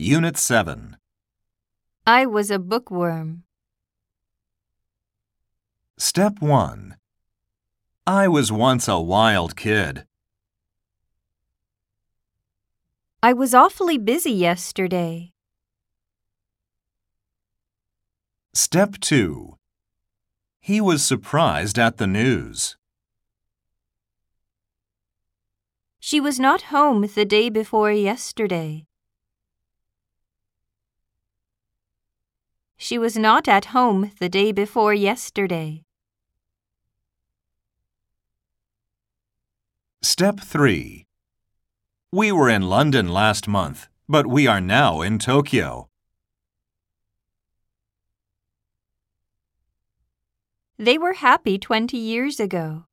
Unit 7. I was a bookworm. Step 1. I was once a wild kid. I was awfully busy yesterday. Step 2. He was surprised at the news. She was not home the day before yesterday. She was not at home the day before yesterday. Step 3. We were in London last month, but we are now in Tokyo. They were happy 20 years ago.